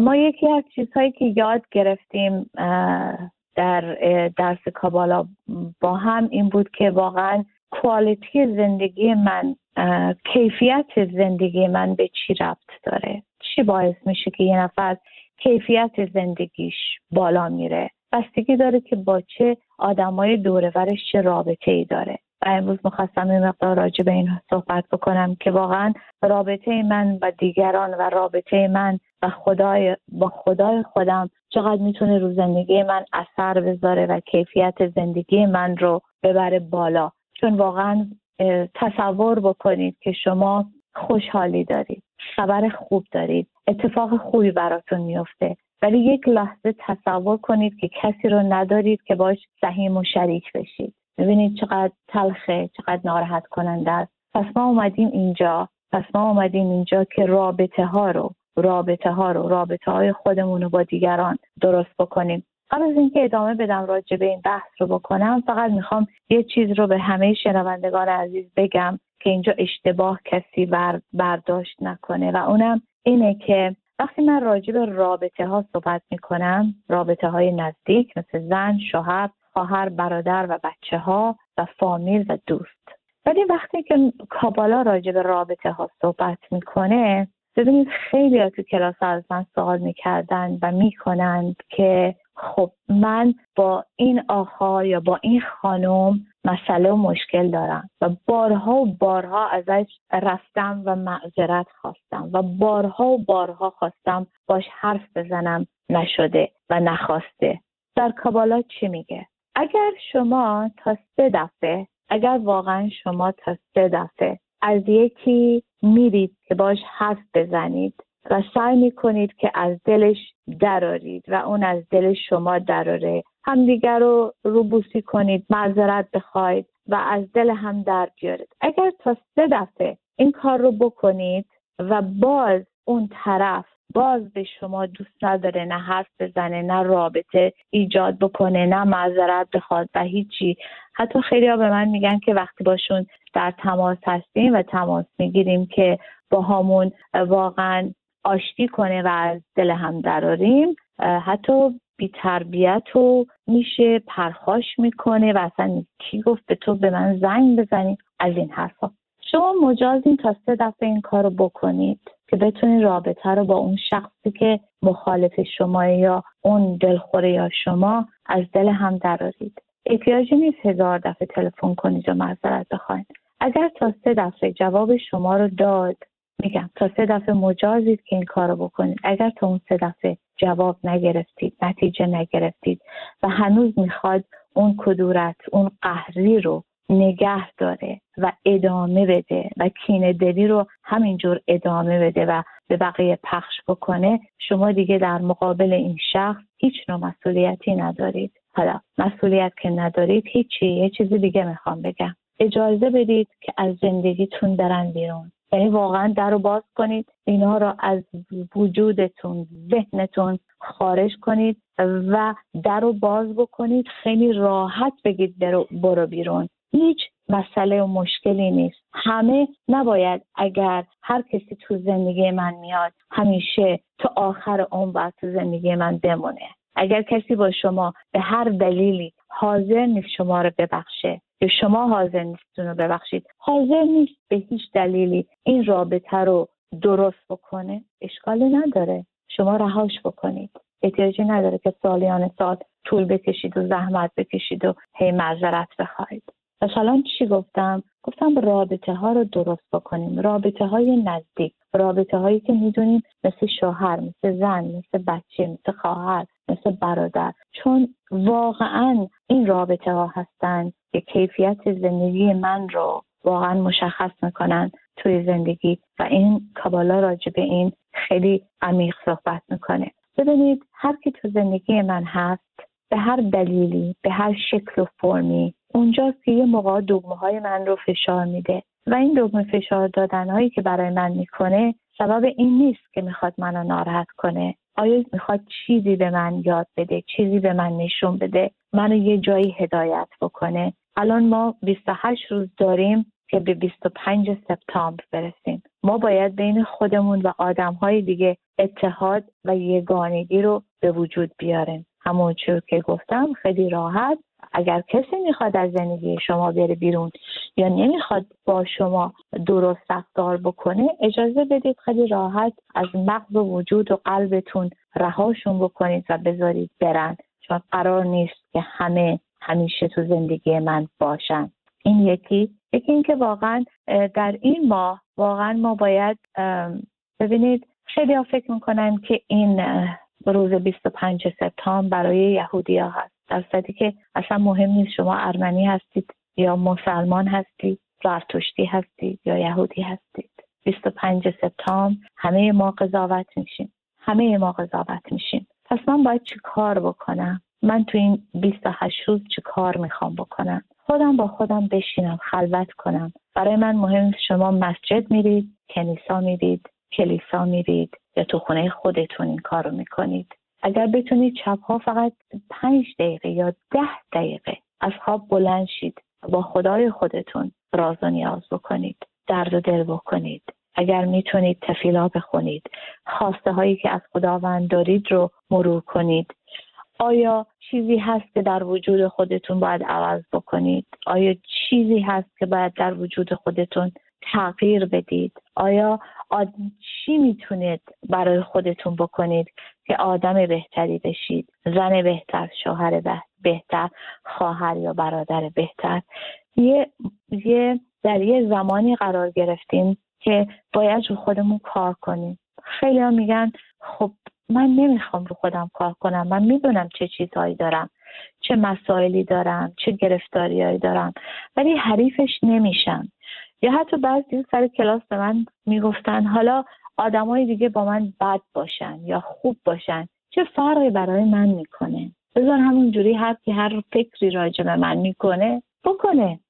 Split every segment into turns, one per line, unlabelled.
ما یکی از چیزهایی که یاد گرفتیم در درس کابالا با هم این بود که واقعا کوالیتی زندگی من کیفیت زندگی من به چی ربط داره؟ چی باعث میشه که یه نفر کیفیت زندگیش بالا میره؟ بستگی داره که با چه آدمای دورورش چه رابطه ای داره. و امروز مخواستم این مقدار راجع به این صحبت بکنم که واقعا رابطه من با دیگران و رابطه من و خدای با خدای خودم چقدر می‌تونه رو زندگی من اثر بذاره و کیفیت زندگی من رو ببره بالا. چون واقعا تصور بکنید که شما خوشحالی دارید خبر خوب دارید اتفاق خوبی براتون میفته ولی یک لحظه تصور کنید که کسی رو ندارید که باش سهیم و شریک بشید. ببینید چقدر تلخه چقدر ناراحت کننده است. پس ما اومدیم اینجا پس ما اومدیم اینجا که رابطه ها رو رابطه ها رو رابطه های خودمون رو با دیگران درست بکنیم. قبل از اینکه ادامه بدم راجع به این بحث رو بکنم فقط می‌خوام یه چیز رو به همه شنوندگان عزیز بگم که اینجا اشتباه کسی برداشت نکنه و اونم اینه که وقتی من راجع به رابطه ها صحبت می‌کنم رابطه های نزدیک مثل زن، شوهر، خواهر، برادر و بچه ها و فامیل و دوست. ولی وقتی که کابالا راجع به رابطه ها صحبت می‌کنه ببینید خیلی تو کلاس از من سوال می‌کردن و می‌کنند که خب من با این آقا یا با این خانم مسئله و مشکل دارم و بارها و بارها ازش رفتم و معذرت خواستم و بارها و بارها خواستم باش حرف بزنم نشده و نخواسته. در کابالا چی میگه؟ اگر شما تا سه دفعه اگر واقعا شما تا سه دفعه از یکی میرید که باش حرف بزنید و سعی می‌کنید که از دلش درارید و اون از دل شما دراره همدیگر رو روبوسی کنید معذرت بخواید و از دل هم در بیارید. اگر تا سه دفعه این کار رو بکنید و باز اون طرف باز به شما دوست نداره نه حرف بزنه نه رابطه ایجاد بکنه نه معذرت بخواد و هیچی. حتی خیلی به من میگن که وقتی باشون در تماس هستیم و تماس می‌گیریم که با همون واقعا آشتی کنه و از دل هم دراریم حتی بی تربیت و میشه پرخاش می‌کنه و اصلا کی گفت به تو به من زنگ بزنی؟ از این حرفا. شما مجازین تا سه دفعه این کار رو بکنید. که بتونید رابطه رو با اون شخصی که مخالف شما یا اون دلخوره یا شما از دل هم درارید. احتیاجی نیست هزار دفعه تلفن کنید و معذرت بخواید اگر تا سه دفعه جواب شما رو داد میگم تا سه دفعه مجازید که این کار رو بکنید. اگر تا اون سه دفعه جواب نگرفتید نتیجه نگرفتید و هنوز می‌خواد اون کدورت اون قهری رو نگه داره و ادامه بده و کینه دلی رو همینجور ادامه بده و به بقیه پخش بکنه شما دیگه در مقابل این شخص هیچ نوع مسئولیتی ندارید. حالا مسئولیت که ندارید هیچی یه چیزی دیگه می‌خوام بگم. اجازه بدید که از زندگیتون برن بیرون. یعنی واقعا در رو باز کنید اینها را از وجودتون ذهنتون خارج کنید و در رو باز بکنید. خیلی راحت بگید برو بیرون. هیچ مسئله و مشکلی نیست. همه نباید اگر هر کسی تو زندگی من میاد همیشه تا آخر عمر تو زندگی من بمونه. اگر کسی با شما به هر دلیلی حاضر نیست شما رو ببخشه یا شما حاضر نیستون رو ببخشید حاضر نیست به هیچ دلیلی این رابطه رو درست بکنه اشکالی نداره. شما رهاش بکنید. احتیاجی نداره که سالیان سال طول بکشید و زحمت بکشید و هی معذرت بخواید. مثلا چی گفتم؟ گفتم رابطه ها رو درست بکنیم. رابطه های نزدیک. رابطه هایی که می‌دونیم مثل شوهر مثل زن مثل بچه مثل خواهر مثل برادر. چون واقعا این رابطه ها هستند که کیفیت زندگی من رو واقعا مشخص می‌کنن توی زندگی و این کابالا راجع به این خیلی عمیق صحبت می‌کنه. ببینید هر کی تو زندگی من هست به هر دلیلی به هر شکل و فرمی اونجاست که یه موقع دگمه های من رو فشار میده. و این دگمه فشار دادن هایی که برای من می‌کنه سبب این نیست که می‌خواد منو ناراحت کنه. آیا می‌خواد چیزی به من یاد بده چیزی به من نشون بده منو یه جایی هدایت بکنه؟ الان ما 28 روز داریم که به 25 سپتامبر برسیم. ما باید بین خودمون و آدم های دیگه اتحاد و یگانگی رو به وجود بیاریم. همونجور که گفتم خیلی راحت اگر کسی می‌خواد از زندگی شما بره بیرون یا نمی‌خواد با شما درست رفتار بکنه اجازه بدید خیلی راحت از مغز و وجود و قلبتون رهاشون بکنید و بذارید برن. چون قرار نیست که همه همیشه تو زندگی من باشن. این یکی. یکی اینکه واقعا در این ماه واقعا ما باید ببینید خیلی فکر می‌کنن که این روز 25 سپتامبر برای یهودی هست. در صدی که اصلا مهم نیست شما ارمنی هستید یا مسلمان هستید زرتشتی هستید یا یهودی هستید. 25 سپتامبر همه ما قضاوت میشیم. همه ما قضاوت میشیم. پس من باید چی کار بکنم؟ من تو این 28 روز چی کار می‌خوام بکنم؟ خودم با خودم بشینم خلوت کنم. برای من مهم شما مسجد میرید کنیسا میرید کلیسا میرید یا تو خونه خودتون این کار رو می‌کنید. اگر بتونید ها فقط پنج دقیقه یا ده دقیقه از خواب بلند شید با خدای خودتون راز و نیاز بکنید درد و دل بکنید. اگر می‌تونید تفیلا بخونید خواسته هایی که از خداوند دارید رو مرور کنید. آیا چیزی هست که در وجود خودتون باید عوض بکنید؟ آیا چیزی هست که باید در وجود خودتون تغییر بدید؟ آیا. چی می‌تونید برای خودتون بکنید؟ که آدم بهتری بشید. زن بهتر شوهر بهتر خواهر یا برادر بهتر. یه, یه در یه زمانی قرار گرفتیم که باید رو خودمون کار کنیم. خیلی ها میگن خب من نمی‌خوام رو خودم کار کنم. من می‌دونم چه چیزهایی دارم. چه مسائلی دارم. چه گرفتاریهایی دارم. ولی حریفش نمیشم یا حتی بعضی سر کلاس به من می‌گفتن حالا آدمای دیگه با من بد باشن یا خوب باشن. چه فرقی برای من می‌کنه؟ بذار همونجوری هر که هر فکری راجع به من می‌کنه بکنه.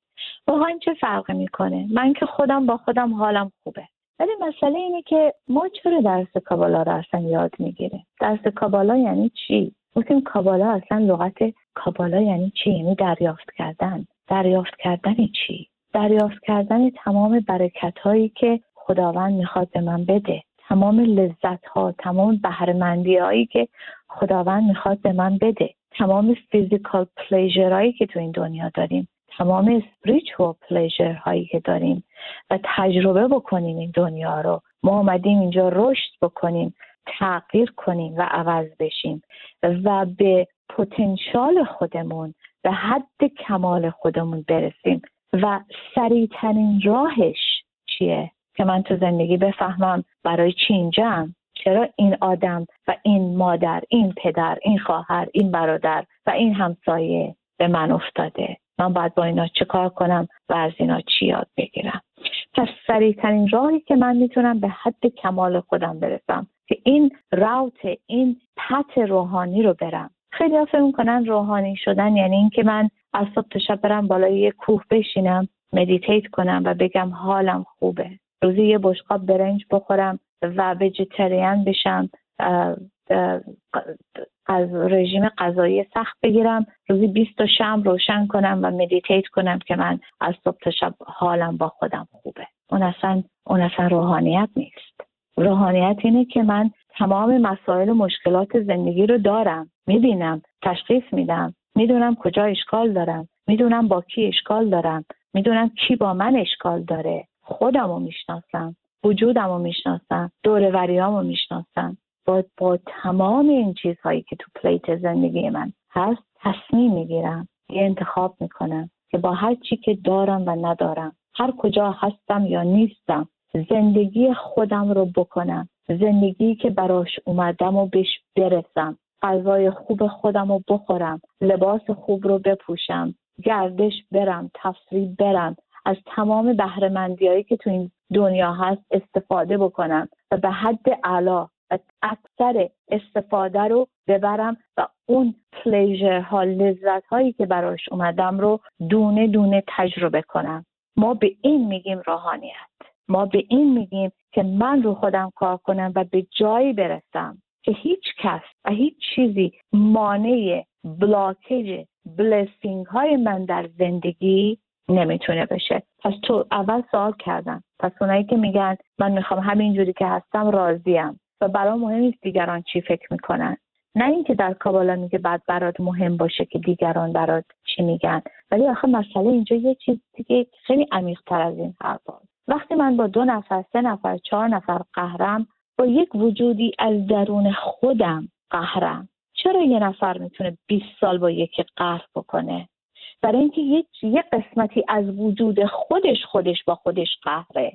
واقعا چه فرقی می‌کنه؟ من که خودم با خودم حالم خوبه. ولی مسئله اینه که ما چرا درس کابالا رو اصلا یاد می‌گیریم؟ درس کابالا یعنی چی؟ گفتیم کابالا اصلا لغت کابالا یعنی چی؟ یعنی دریافت کردن. دریافت کردن چی؟ دریافت کردن تمام برکت هایی که خداوند می‌خواد به من بده. تمام لذت ها تمام بهرمندی هایی که خداوند می‌خواد به من بده. تمام فیزیکال پلیژر هایی که تو این دنیا داریم. تمام اسپریچوال پلیژر هایی که داریم. و تجربه بکنیم این دنیا رو. ما آمدیم اینجا رشد بکنیم تغییر کنیم و عوض بشیم. و به پتانسیال خودمون به حد کمال خودمون برسیم. و سریعترین راهش چیه؟ که من تو زندگی بفهمم برای چی اینجام. چرا این آدم و این مادر این پدر این خواهر این برادر و این همسایه به من افتاده؟ من باید با اینا چه کار کنم و از اینا چی یاد بگیرم؟ پس سریعترین راهی که من می‌تونم به حد کمال خودم برسم که این راوت این پت روحانی رو برم. خیلی ها فکر می‌کنن روحانی شدن یعنی اینکه من از صبح تا شب برم بالای یه کوه بشینم مدیتیت کنم و بگم حالم خوبه. روزی یه بشقاب برنج بخورم و وجیتریان بشم از رژیم غذایی سخت بگیرم. روزی 20 تا شم روشن کنم و مدیتیت کنم که من از صبح تا شب حالم با خودم خوبه. اون اصلا اون اصلا روحانیت نیست. روحانیت اینه که من تمام مسائل و مشکلات زندگی رو دارم می‌بینم تشخیص میدم می‌دونم کجا اشکال دارم می‌دونم با کی اشکال دارم می‌دونم کی با من اشکال داره. خودم رو می‌شناسم وجودم رو می‌شناسم دوروریام رو می‌شناسم. با, با تمام این چیزهایی که تو پلیت زندگی من هست تصمیم می‌گیرم یه انتخاب می‌کنم که با هر چی که دارم و ندارم هر کجا هستم یا نیستم زندگی خودم رو بکنم. زندگی که براش اومدم و بهش برسم. غذای خوب خودم رو بخورم لباس خوب رو بپوشم گردش برم تفریح برم. از تمام بهرهمندیهایی که تو این دنیا هست استفاده بکنم و به حد علا و اکثر استفاده رو ببرم و اون پلیژر ها لذت هایی که براش اومدم رو دونه دونه تجربه کنم. ما به این میگیم روحانیت. ما به این میگیم که من رو خودم کار کنم و به جایی برسم که هیچ کس و هیچ چیزی مانع بلاکج بلسینگ های من در زندگی نمی‌تونه بشه. پس تو اول سوال کردم. پس اونایی که میگن من می‌خوام همینجوری که هستم راضیم. و برام مهم نیست دیگران چی فکر می‌کنن. نه اینکه در کابالا میگه بعد برات مهم باشه که دیگران برات چی میگن. ولی آخه مسئله اینجا یه چیز دیگه خیلی عمیق تر از این حرف وقتی من با دو نفر سه نفر چهار نفر قهرم با یک وجودی از درون خودم قهرم. چرا یه نفر می‌تونه 20 سال با یکی قهر بکنه؟ برای اینکه یه،, یه قسمتی از وجود خودش خودش با خودش قهره.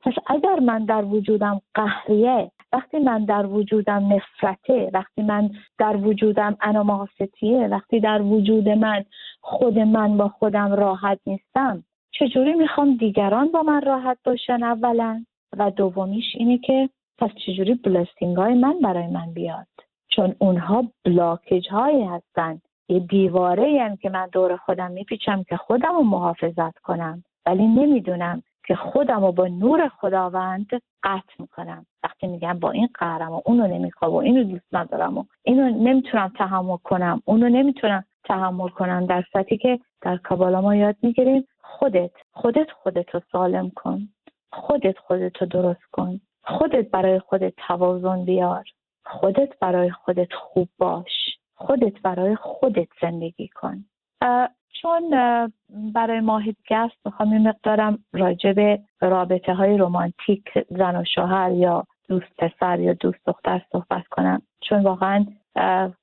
پس اگر من در وجودم قهریه وقتی من در وجودم نفرته وقتی من در وجودم اناماستیه وقتی در وجود من خود من با خودم راحت نیستم چجوری می‌خوام دیگران با من راحت باشن اولا؟ و دومیش اینه که پس چجوری بلستینگ های من برای من بیاد؟ چون اونها بلاکج هایی هستن. یه دیواره هم که من دور خودم میپیچم که خودم رو محافظت کنم. ولی نمی‌دونم که خودم رو با نور خداوند قطع می‌کنم. وقتی میگم با این قهرم و اونو نمی‌خوام و اینو دوست ندارم و اینو نمی‌تونم تحمل کنم اونو نمی‌تونم تحمل کنم. در صورتی که در کابالا ما یاد می‌گیریم خودت خودت خودت رو سالم کن. خودت خودت رو درست کن. خودت برای خودت توازن بیار. خودت برای خودت خوب باش. خودت برای خودت زندگی کن. چون برای ماهیدگست می‌خوام این مقدارم راجع به رابطه های رومانتیک زن و شوهر یا دوست پسر یا دوست دختر صحبت کنم. چون واقعا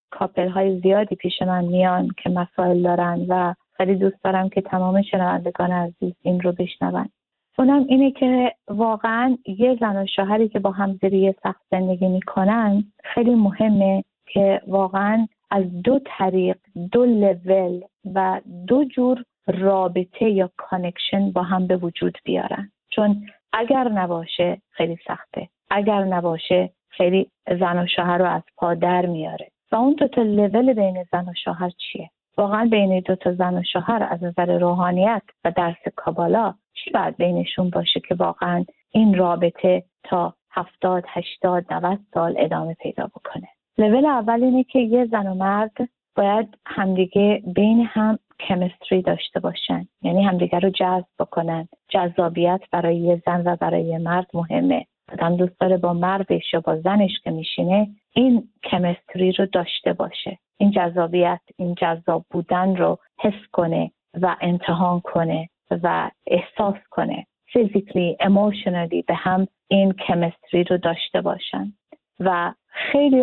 کاپل های زیادی پیش من میان که مسائل دارن و خیلی دوست دارم که تمام شنوندگان عزیز این رو بشنون. اونم اینه که واقعا یه زن و شوهری که با هم یه سقف زندگی می‌کنن خیلی مهمه که واقعا از دو طریق دو لول و دو جور رابطه یا connection با هم به وجود بیارن. چون اگر نباشه خیلی سخته. اگر نباشه خیلی زن و شوهر رو از پا در میاره. و اون دو تا لول بین زن و شوهر چیه؟ واقعا بین دو تا زن و شوهر از نظر روحانیت و درس کابالا چی باید بینشون باشه که واقعا این رابطه تا هفتاد هشتاد نوت سال ادامه پیدا بکنه؟ لول اول اینه که یه زن و مرد باید همدیگه بین هم کمستری داشته باشن. یعنی همدیگه رو جذب بکنن. جذابیت برای یه زن و برای یه مرد مهمه. آدم دوست داره با مردش یا با زنش که میشینه این کمستری رو داشته باشه. این جذابیت این جذاب بودن رو حس کنه و امتحان کنه و احساس کنه. physically emotionally به هم این chemistry رو داشته باشن. و خیلی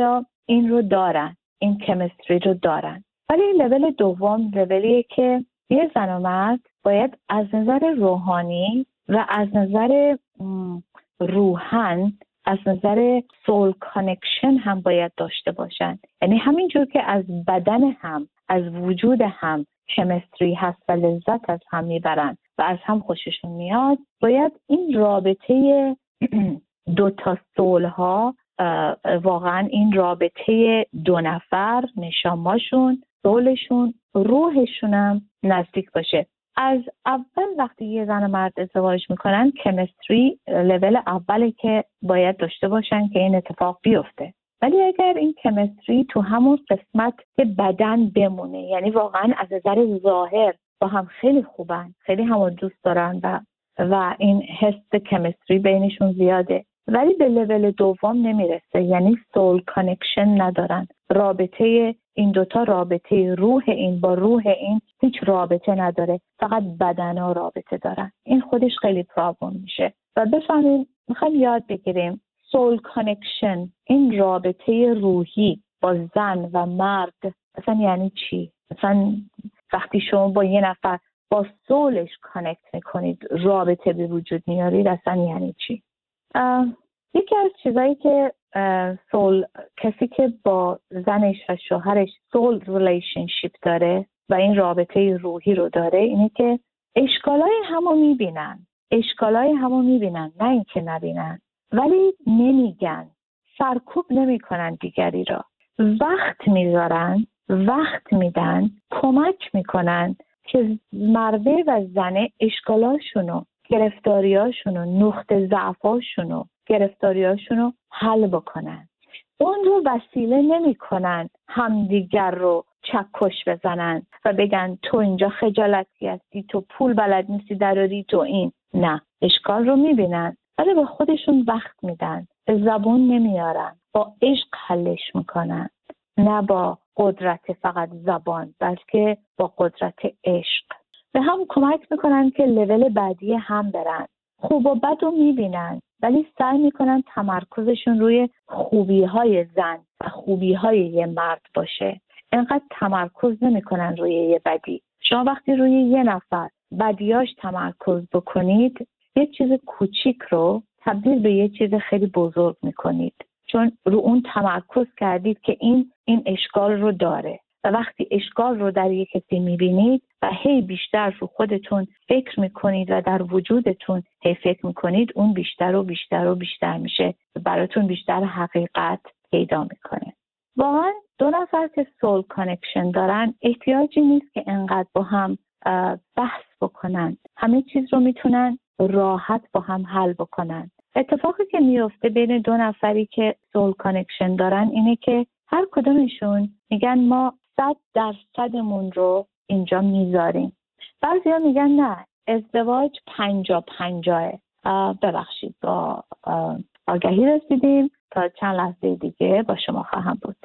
این رو دارن این chemistry رو دارن. ولی لول دوم لولیه که یه زن و مرد باید از نظر روحانی و از نظر روحا از نظر soul connection هم باید داشته باشن. یعنی همینجور که از بدن هم از وجود هم کمستری هست و لذت از هم می‌برن و از هم خوششون میاد باید این رابطه دو تا سول ها واقعا این رابطه دو نفر نشاماشون سولشون روحشونم نزدیک باشه. از اول وقتی یه زن و مرد ازدواج می‌کنن کمستری لول اولی که باید داشته باشن که این اتفاق بیفته. ولی اگر این کمستری تو همون قسمت که بدن بمونه یعنی واقعا از نظر ظاهر با هم خیلی خوبن خیلی همو دوست دارن و و این حس chemistry بینشون زیاده. ولی به لول دوم نمی‌رسه. یعنی soul connection ندارن. رابطه این دوتا رابطه روح این با روح این هیچ رابطه نداره. فقط بدن ها رابطه دارن. این خودش خیلی problem میشه. و بفهمیم می‌خوایم یاد بگیریم soul connection این رابطه روحی با زن و مرد اصلا یعنی چی؟ مثلا وقتی شما با یه نفر با soul ش connect می‌کنید رابطه به وجود میارید اصلا یعنی چی؟ یکی از چیزایی که soul کسی که با زنش و شوهرش soul relationship داره و این رابطه روحی رو داره اینه که اشکالای همو می‌بینن. اشکالای همو می‌بینن نه اینکه نبینن. ولی نمیگن. سرکوب نمی‌کنن دیگری را. وقت می‌ذارن وقت میدن کمک می‌کنن که مرده و زنه اشکالاشونو گرفتاریاشونو نقطه ضعفاشونو گرفتاریاشون رو حل بکنن. اون رو وسیله نمی‌کنن همدیگر رو چکش بزنن و بگن تو اینجا خجالتی هستی تو پول بلد نیستی دراری تو این. نه اشکال رو می‌بینن. ولی به خودشون وقت میدن. زبون نمیارن. با عشق حلش می‌کنن. نه با قدرت فقط زبان بلکه با قدرت عشق. به هم کمک می‌کنن که لول بعدی هم برن. خوب و بد رو می‌بینن ولی سعی می‌کنن تمرکزشون روی خوبی های زن و خوبی های یه مرد باشه. انقدر تمرکز نمی‌کنن روی یه بدی. شما وقتی روی یه نفر بدیاش تمرکز بکنید یه چیز کوچیک رو تبدیل به یه چیز خیلی بزرگ می‌کنید. چون رو اون تمرکز کردید که این این اشکال رو داره. و وقتی اشکال رو در یک کسی می‌بینید و هی بیشتر رو خودتون فکر می‌کنید و در وجودتون هی فکر می‌کنید اون بیشتر و بیشتر و بیشتر میشه و براتون بیشتر حقیقت پیدا می‌کنه. واقعا دو نفر که soul connection دارن احتیاجی نیست که انقدر با هم بحث بکنن. همه چیز رو می‌تونن راحت با هم حل بکنن. اتفاقی که میفته بین دو نفری که soul connection دارن اینه که هر کدومشون میگن ما صد درصدمون رو اینجا می‌ذاریم. بعضی ها میگن نه ازدواج پنجا پنجاه. ببخشید با آگهی رسیدیم. تا چند لحظه دیگه با شما خواهم بود.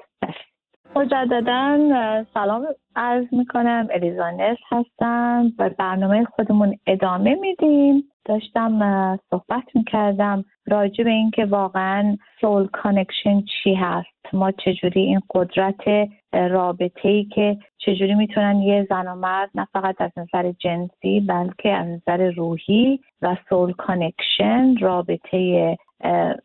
مجددا سلام عرض می‌کنم. الیزانس هستم و برنامه خودمون ادامه میدیم. داشتم صحبت می‌کردم راجع به اینکه واقعا soul connection چی هست. ما چجوری این قدرت رابطه ای که چجوری می‌تونن یه زن و مرد نه فقط از نظر جنسی بلکه از نظر روحی و soul connection رابطه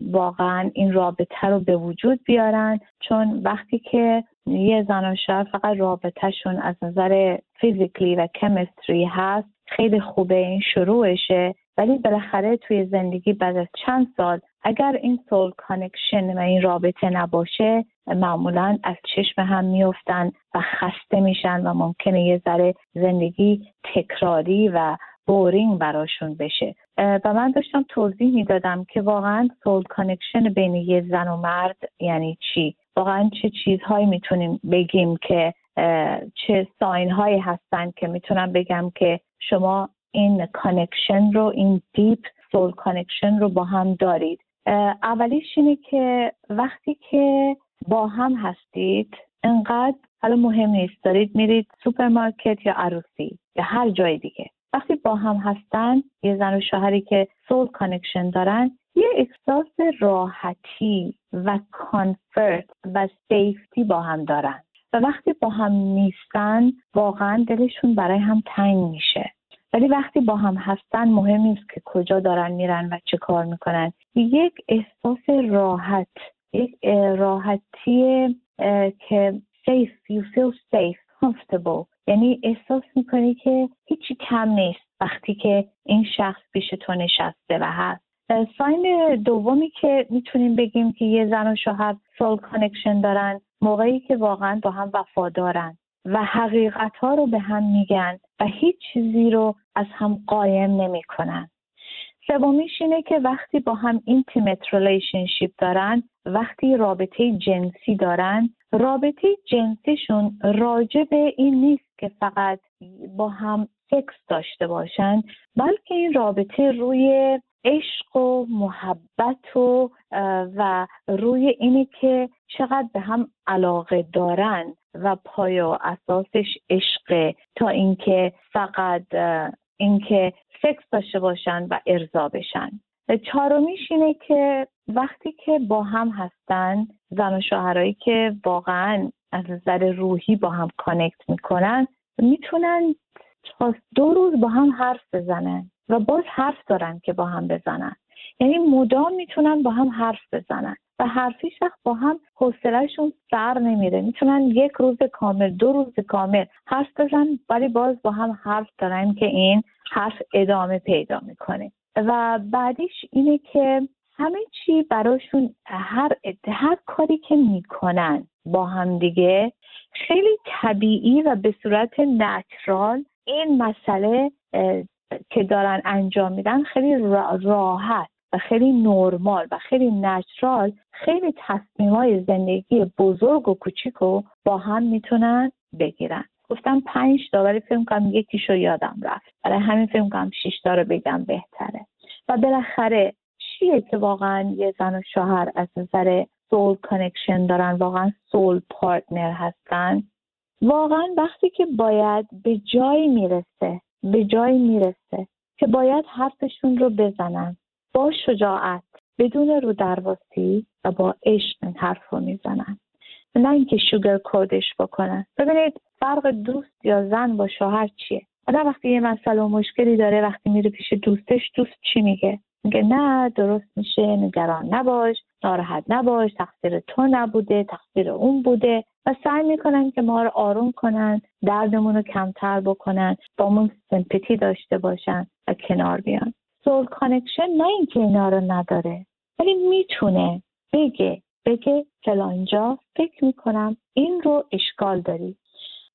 واقعا این رابطه رو به وجود بیارن. چون وقتی که یه زن و شوهر فقط رابطهشون از نظر physically و chemistry هست خیلی خوبه این شروعشه. ولی بالاخره توی زندگی بعد از چند سال اگر این soul connection و این رابطه نباشه معمولا از چشم هم میفتن و خسته میشن و ممکنه یه ذره زندگی تکراری و boring براشون بشه. و من داشتم توضیح می‌دادم که واقعا soul connection بین یه زن و مرد یعنی چی؟ واقعا چه چیزهایی می‌تونیم بگیم که چه sign هایی هستن که می‌تونم بگم که شما این connection رو این deep soul connection رو با هم دارید. اولیش اینه که وقتی که با هم هستید انقدر حالا مهم نیست دارید میرید سوپرمارکت یا عروسی یا هر جای دیگه. وقتی با هم هستن یه زن و شوهری که soul connection دارن یه احساس راحتی و comfort و safety با هم دارن. و وقتی با هم نیستن واقعا دلشون برای هم تنگ میشه. ولی وقتی با هم هستن مهم نیست که کجا دارن میرن و چه کار می‌کنن. یک احساس راحت یک راحتی که safe you feel safe. Comfortable یعنی احساس می‌کنی که هیچی کم نیست وقتی که این شخص پیش تو نشسته و هست. sign دومی که می‌تونیم بگیم که یه زن و شوهر soul connection دارن موقعی که واقعا با هم وفادارن و حقیقت ها رو به هم میگن و هیچ چیزی رو از هم قایم نمی‌کنن. سومیش اینه که وقتی با هم intimate relationship دارن وقتی رابطه جنسی دارن رابطه جنسیشون راجع به این نیست که فقط با هم سکس داشته باشن بلکه این رابطه روی عشق و محبت و و روی اینه که چقدر به هم علاقه دارن و پایه اساسش عشق. تا اینکه فقط اینکه سکس داشته باشن و ارضا بشن. چهارمیش اینه که وقتی که با هم هستن زن و شوهرایی که واقعا از نظر روحی با هم کانکت می‌کنن می‌تونن تا دو روز با هم حرف بزنن و باز حرف دارن که با هم بزنن. یعنی مدام می‌تونن با هم حرف بزنن و حرفی وقت با هم حوصلهشون سر نمیره. می‌تونن یک روز کامل دو روز کامل حرف بزن ولی باز با هم حرف دارن که این حرف ادامه پیدا می‌کنه. و بعدیش اینه که همه چی براشون هر هر کاری که می‌کنن با هم دیگه خیلی طبیعی و به صورت نچرال این مسئله که دارن انجام میدن خیلی راحت و خیلی نرمال و خیلی نچرال خیلی تصمیم های زندگی بزرگ و کوچیک رو با هم می‌تونن بگیرن. گفتم پنج تا ولی فکر کنم یکیشو یادم رفت. برای همین فکر کنم شش تا رو بگم بهتره. و بالاخره چیه که واقعا یه زن و شوهر از نظر soul connection دارن واقعا soul partner هستن؟ واقعا وقتی که باید به جایی می‌رسه به جایی می‌رسه که باید حرفشون رو بزنن. با شجاعت بدون رو درواسی و با عشق حرف رو می‌زنن. نه اینکه sugar coat ش بکنن. ببینید فرق دوست یا زن با شوهر چیه؟ آدم وقتی یه مسئله و مشکلی داره وقتی میره پیش دوستش دوست چی میگه؟ میگه نه درست میشه نگران نباش ناراحت نباش تقصیر تو نبوده تقصیر اون بوده. و سعی می‌کنن که ما رو آروم کنن دردمون رو کمتر بکنن با من sympathy داشته باشن و کنار بیان. soul connection نه اینکه اینا رو نداره ولی می‌تونه بگه بگه فلانجا فکر می‌کنم این رو اشکال داری.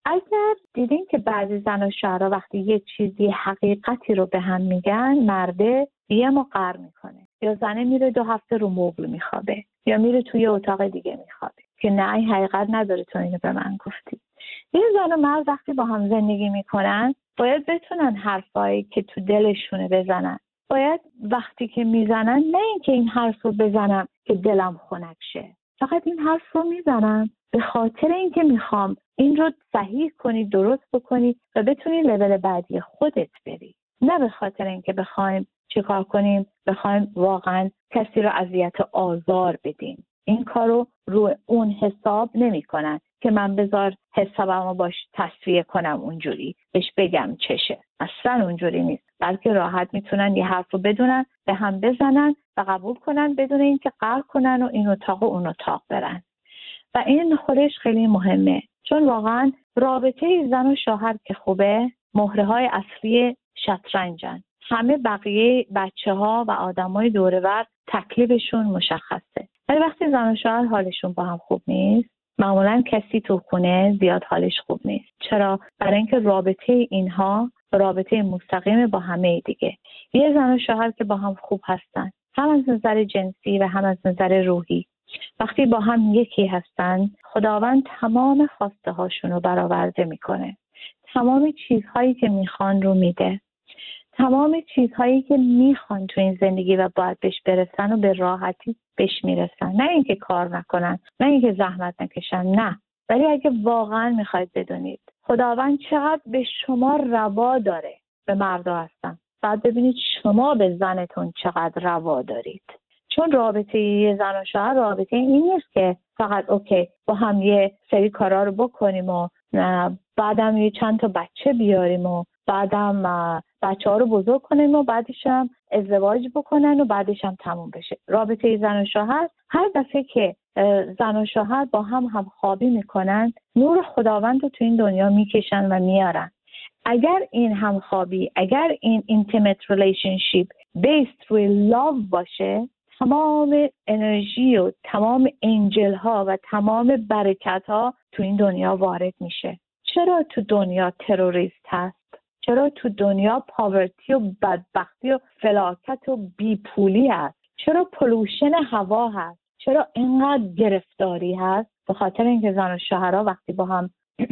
اگر دیدین که بعضی زن و شهرها وقتی یه چیزی حقیقتی رو به هم میگن مرده یه ما می‌کنه. یا زنه میره دو هفته رو مبل میخوابه یا میره توی اتاق دیگه میخوابه. که نه این حقیقت نداره تو اینو به من گفتی. یه زن و مرد وقتی با هم زندگی می‌کنن باید بتونن حرفایی که تو دلشونه بزنن. باید وقتی که می‌زنن نه اینکه این حرف رو بزنم که دلم خنک شه. فقط این حرف رو می‌زنم به خاطر اینکه می‌خوام این رو صحیح کنی درست بکنی و بتونی لول بعدی خودت بری. نه به خاطر اینکه بخوایم چیکار کنیم بخوایم واقعا کسی رو اذیت آزار بدیم. این کار رو رو اون حساب نمی‌کنن که من بذار حسابم رو باش تصویه کنم اونجوری بهش بگم چشه. اصلا اونجوری نیست. بلکه راحت می‌تونن یه حرف رو بدونن به هم بزنن و قبول کنن بدون اینکه قهر کنن و این اتاق و اون اتاق برن. و این خودش خیلی مهمه. چون واقعا رابطه زن و شوهر که خوبه مهره های اصلی شطرنجن. همه بقیه بچه ها و آدمای دورور تکلیفشون مشخصه. ولی وقتی زن و شوهر حالشون با هم خوب نیست معمولا کسی تو خونه زیاد حالش خوب نیست. چرا؟ برای اینکه رابطه اینها رابطه مستقیم با همه دیگه. یه زن و شوهر که با هم خوب هستن. هم از نظر جنسی و هم از نظر روحی. وقتی با هم یکی هستن خداوند تمام خواسته هاشون رو برآورده می‌کنه. تمام چیزهایی که می‌خوان رو میده. تمام چیزهایی که می‌خوان تو این زندگی و باید بهش برسن و به راحتی بهش می‌رسن. نه اینکه کار نکنن نه اینکه زحمت نکشن نه. ولی اگه واقعا می‌خواید بدونید خداوند چقدر به شما روا داره به مردا هستن بعد ببینید شما به زنتون چقدر روا دارید. چون رابطه یه زن و شوهر رابطه این نیست که فقط اوکی با هم یه سری کارا رو بکنیم و بعدم یه چند تا بچه بیاریم و بعدم بچه ها رو بزرگ کنیم و بعدش هم ازدواج بکنن و بعدش هم تموم بشه. رابطه زن و شوهر هر دفعه که زن و شوهر با هم هم خوابی می‌کنن. نور خداوند رو تو این دنیا می‌کشن و میارن. اگر این همخوابی اگر این intimate relationship based روی love باشه تمام انرژی و تمام angel ها و تمام برکت ها تو این دنیا وارد میشه. چرا تو دنیا تروریست هست؟ چرا تو دنیا poverty و بدبختی و فلاکت و بیپولی هست؟ چرا pollution هوا هست؟ چرا اینقدر گرفتاری هست؟ به خاطر اینکه زن و شوهرها وقتی با هم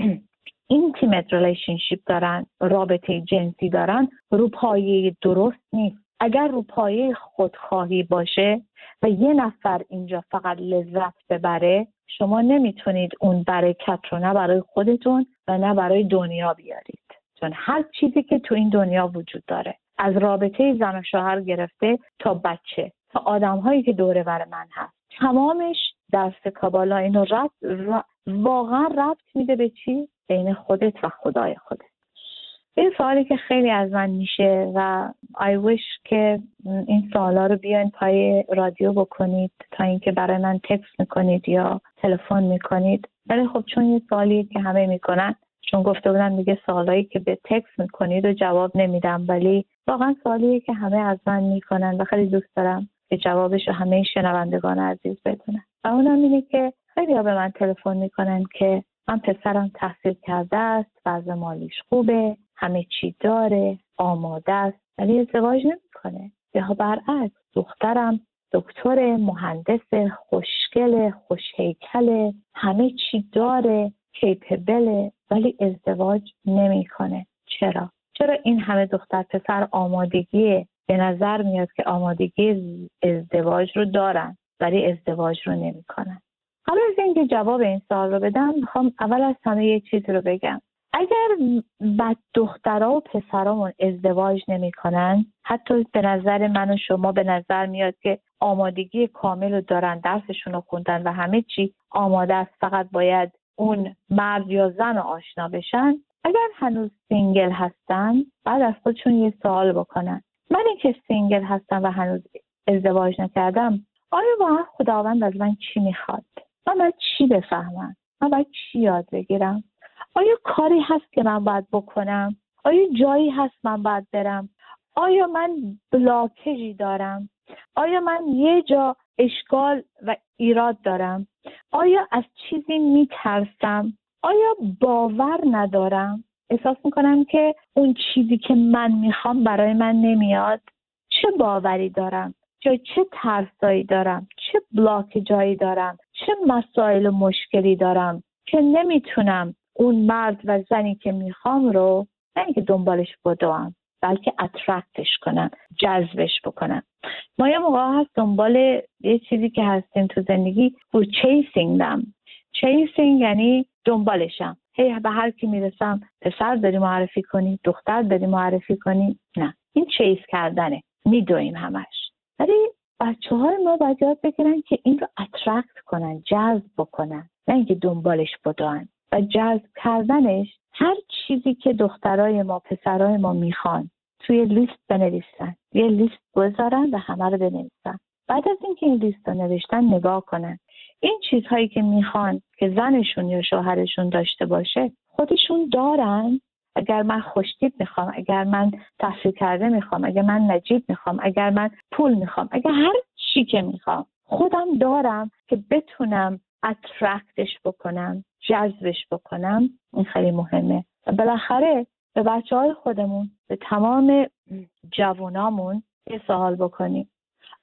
intimate relationship دارن رابطه جنسی دارن رو پایه درست نیست. اگر رو پایه خودخواهی باشه و یه نفر اینجا فقط لذت ببره شما نمی‌تونید اون برکت رو نه برای خودتون و نه برای دنیا بیارید. چون هر چیزی که تو این دنیا وجود داره از رابطه زن و شوهر گرفته تا بچه تا آدم هایی که دوره بر من هست. تمامش درس کابالا اینو ربط واقعا ربط میده به چی؟ بین خودت و خدای خودت. این سوالی که خیلی از من میشه و I wish که این سوالا رو بیاین پای رادیو بکنید تا اینکه برای من تکس می‌کنید یا تلفن می‌کنید. ولی خب چون یه سوالی که همه می‌کنن چون گفته بودن میگه سوالایی که به تکس می‌کنید و جواب نمیدم ولی واقعا سوالیه که همه از من می‌کنن و خیلی دوست دارم که جوابش رو همه شنوندگان عزیز بدونن. و اونم اینه که خیلی ها به من تلفن می‌کنن که من پسرم تحصیل کرده است وضع مالیش خوبه همه چی داره آماده است ولی ازدواج نمی‌کنه. یا برعکس دخترم دکتر مهندس خوشگل خوشهیکل همه چی داره کیپبل ولی ازدواج نمی‌کنه. چرا؟ چرا این همه دختر پسر آمادگی به نظر میاد که آمادگی ازدواج رو دارن ولی ازدواج رو نمی‌کنن. حالا از اینکه جواب این سوال رو بدم می‌خوام اول از همه یک چیز رو بگم. اگر بد دخترها و پسرامون ازدواج نمی‌کنن حتی به نظر من و شما به نظر میاد که آمادگی کامل رو دارن درسشون رو خوندن و همه چی آماده است فقط باید اون مرد یا زن رو آشنا بشن اگر هنوز single هستن بعد از خودشون یه سوال بکنن. من که single هستم و هنوز ازدواج نکردم آیا واقعا خداوند از من چی می‌خواد؟ من باید چی بفهمم؟ من باید چی یاد بگیرم؟ آیا کاری هست که من باید بکنم؟ آیا جایی هست من باید برم؟ آیا من blockage ی دارم؟ آیا من یه جا اشکال و ایراد دارم؟ آیا از چیزی میترسم؟ آیا باور ندارم؟ احساس می‌کنم که اون چیزی که من می‌خوام برای من نمیاد. چه باوری دارم؟ چه چه ترسایی دارم؟ چه بلاک جایی دارم؟ چه مسائل و مشکلی دارم که نمی‌تونم اون مرد و زنی که می‌خوام رو نه اینکه دنبالش بدوم بلکه اترکتش کنم جذبش بکنم. ما یه موقع هست دنبال یه چیزی که هستیم تو زندگی و chasing them chasing یعنی دنبالشم. هی به هر کی می‌رسم پسر داری معرفی کنی دختر داری معرفی کنی؟ نه. این chase کردنه. میدویم همش. ولی بچه های ما باید یاد بگیرن که این رو attract کنن جذب بکنن. نه اینکه دنبالش بدوان و جذب کردنش هر چیزی که دخترای ما پسرای ما می‌خوان توی لیست بنویسن. یه لیست بذارن و همه رو بنویسن. بعد از اینکه این لیست رو نوشتن نگاه کنن. این چیزهایی که می‌خوان که زنشون یا شوهرشون داشته باشه خودشون دارن. اگر من خوشتیب می‌خوام اگر من تحصیل کرده می‌خوام اگر من نجیب می‌خوام اگر من پول می‌خوام اگر هر چی که می‌خوام خودم دارم که بتونم اترکتش بکنم جذبش بکنم. این خیلی مهمه. و بالاخره به بچه های خودمون به تمام جوانامون یه سوال بکنیم.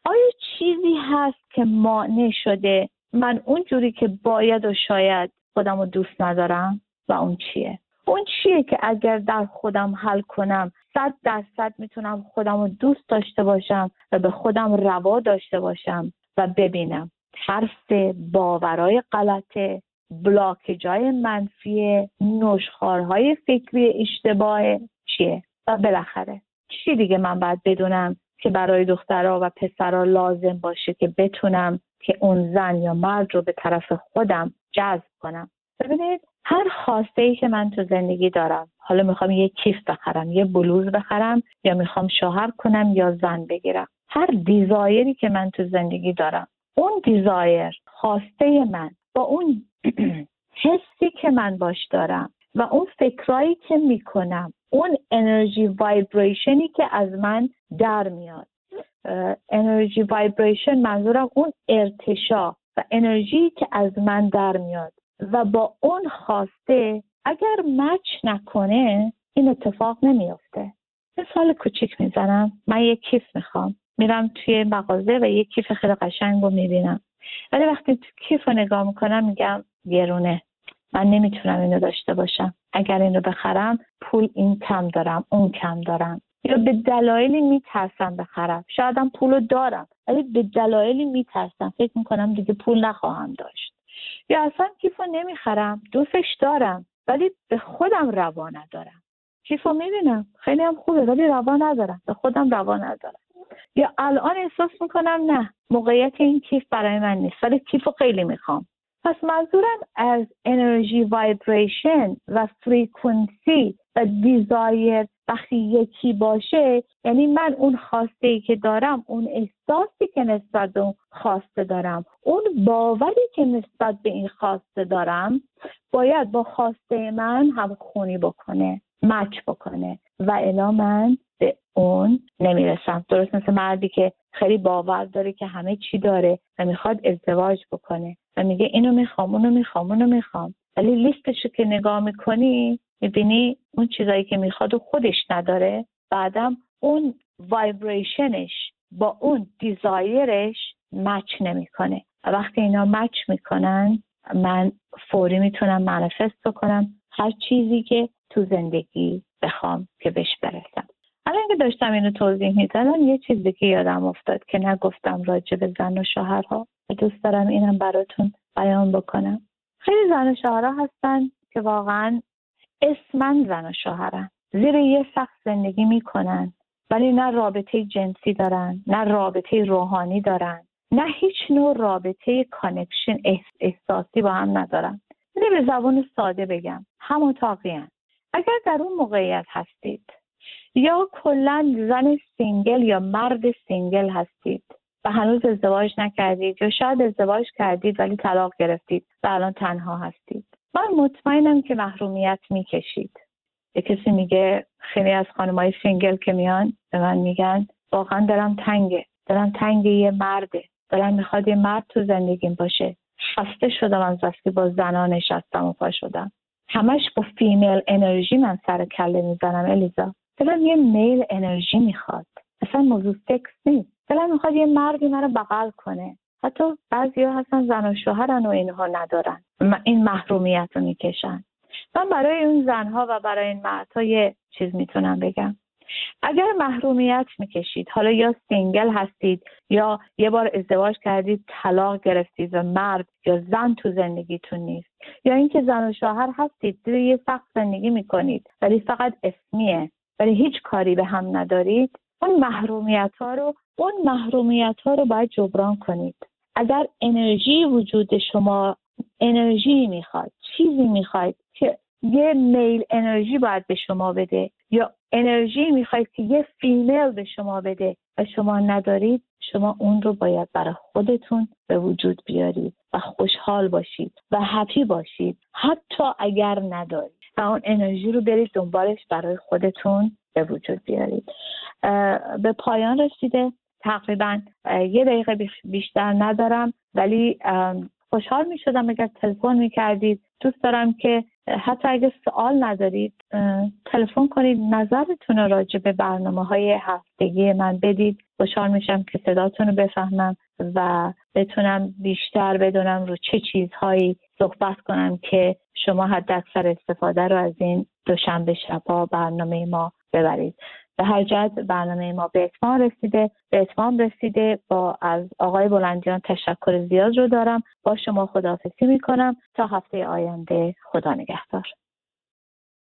آیا چیزی هست که مانع شده من اون جوری که باید و شاید خودم رو دوست ندارم و اون چیه؟ اون چیه که اگر در خودم حل کنم صد درصد می‌تونم خودم رو دوست داشته باشم و به خودم روا داشته باشم و ببینم. ترس باورای غلطه بلاک جای منفی نشخارهای فکری اشتباه چیه؟ و بالاخره چی دیگه من باید بدونم که برای دخترها و پسرها لازم باشه که بتونم که اون زن یا مرد رو به طرف خودم جذب کنم. ببینید هر خواسته ای که من تو زندگی دارم حالا می‌خوام یه کیف بخرم یه بلوز بخرم یا می‌خوام شوهر کنم یا زن بگیرم. هر دیزایری که من تو زندگی دارم اون desire خواسته من با اون حسی که من باش دارم و اون فکرایی که می‌کنم اون انرژی vibration ی که از من در میاد. انرژی vibration منظورم اون ارتعاشا و انرژی که از من در میاد. و با اون خواسته اگر match نکنه این اتفاق نمیافته. مثال کوچیک می‌زنم. من یک کیف می‌خوام. میرم توی مغازه و یک کیف خیلی قشنگ رو می‌بینم. ولی وقتی تو کیف رو نگاه می‌کنم میگم گرونه من نمی‌تونم اینو داشته باشم. اگر اینو بخرم پول این کم دارم اون کم دارم. یا به دلایلی میترسم بخرم شایدم پول رو دارم ولی به دلایلی میترسم. فکر می‌کنم دیگه پول نخواهم داشت. یا اصلا کیف رو نمی‌خرم دوستش دارم ولی به خودم روا ندارم. کیف رو می‌بینم. خیلی هم خوبه ولی روا ندارم. به خودم روا ندارم. یا الان احساس می‌کنم نه موقعیت این کیف برای من نیست ولی کیف رو خیلی می‌خوام. پس منظورم از انرژی vibration و frequency و desire وقتی یکی باشه یعنی من اون خواسته ای که دارم اون احساسی که نسبت به اون خواسته دارم اون باوری که نسبت به این خواسته دارم باید با خواسته من هم خونی بکنه match بکنه و الا من به اون نمی‌رسم. درست مثل مردی که خیلی باور داره که همه چی داره و می‌خواد ازدواج بکنه. و میگه اینو می‌خوام اونو می‌خوام اونو می‌خوام. ولی لیستشو که نگاه می‌کنی می‌بینی اون چیزایی که می‌خواد و خودش نداره. بعدم اون وایبریشنش با اون دیزایرش مچ نمی‌کنه. وقتی اینا مچ می‌کنن من فوری می‌تونم منفست بکنم هر چیزی که تو زندگی بخوام که بهش برسم. الان که داشتم اینو توضیح می‌دادم یه چیزی که یادم افتاد که نگفتم راجع به زن و شوهرها. دوست دارم اینم براتون بیان بکنم. خیلی زن و شوهرها هستن که واقعا اسمن زن و شوهرن. زیر یه سقف زندگی می‌کنن ولی نه رابطه جنسی دارن نه رابطه روحانی دارن نه هیچ نوع رابطه connection احساسی با هم ندارن. یعنی به زبان ساده بگم هم اتاقیان اگر در اون موقعیت هستید یا کلا زن single یا مرد single هستید و هنوز ازدواج نکردید یا شاید ازدواج کردید ولی طلاق گرفتید و الان تنها هستید. من مطمئنم که محرومیت می‌کشید. یه کسی میگه خیلی از خانمای single که میان به من میگن واقعا دلم تنگه. دلم تنگ یه مرده. دلم می‌خواد یه مرد تو زندگیم باشه. خسته شدم از که با زنها نشستم و پا شدم. همش با female energy من سر کله می‌زنم الیزا. دلم یه male energy می‌خواد. اصلا موضوع سکس نیست. دلم می‌خواد یه مردی رو بغل کنه. حتی بعضی ها هستن زن و شوهرن و اینها ندارن. این محرومیت رو می‌کشن. من برای اون زنها و برای این مردها یه چیز می‌تونم بگم. اگر محرومیت می‌کشید حالا یا single هستید یا یه بار ازدواج کردید طلاق گرفتید و مرد یا زن تو زندگیتون نیست یا اینکه زن و شوهر هستید زیر یه سقف زندگی می‌کنید ولی فقط اسمیه. ولی هیچ کاری به هم ندارید. اون محرومیت ها رو اون محرومیت ها رو باید جبران کنید. اگر انرژی وجود شما انرژی می‌خواد چیزی می‌خواید که یه میل انرژی باید به شما بده یا انرژی می‌خواید که یه فیمیل به شما بده و شما ندارید شما اون رو باید برای خودتون به وجود بیارید و خوشحال باشید و هپی باشید. حتی اگر ندارید. و اون انرژی رو برید دنبالش برای خودتون به وجود بیارید. به پایان رسیده. تقریبا یه دقیقه بیشتر ندارم ولی خوشحال می شدم اگر تلفن می کردید دوست دارم که حتی اگه سوال ندارید تلفن کنید نظرتون راجع به برنامه های هفتگی من بدید. خوشحال میشم که صداتون رو بفهمم و بتونم بیشتر بدونم رو چه چیزهایی صحبت کنم که شما حد اکثر استفاده رو از این دوشنبه شبها برنامه ما ببرید. به هر جهت برنامه ما به اتمام رسیده به اتمام رسیده. با از آقای بلندیان تشکر زیاد رو دارم. با شما خداحافظی می‌کنم. تا هفته آینده خدا نگهدار.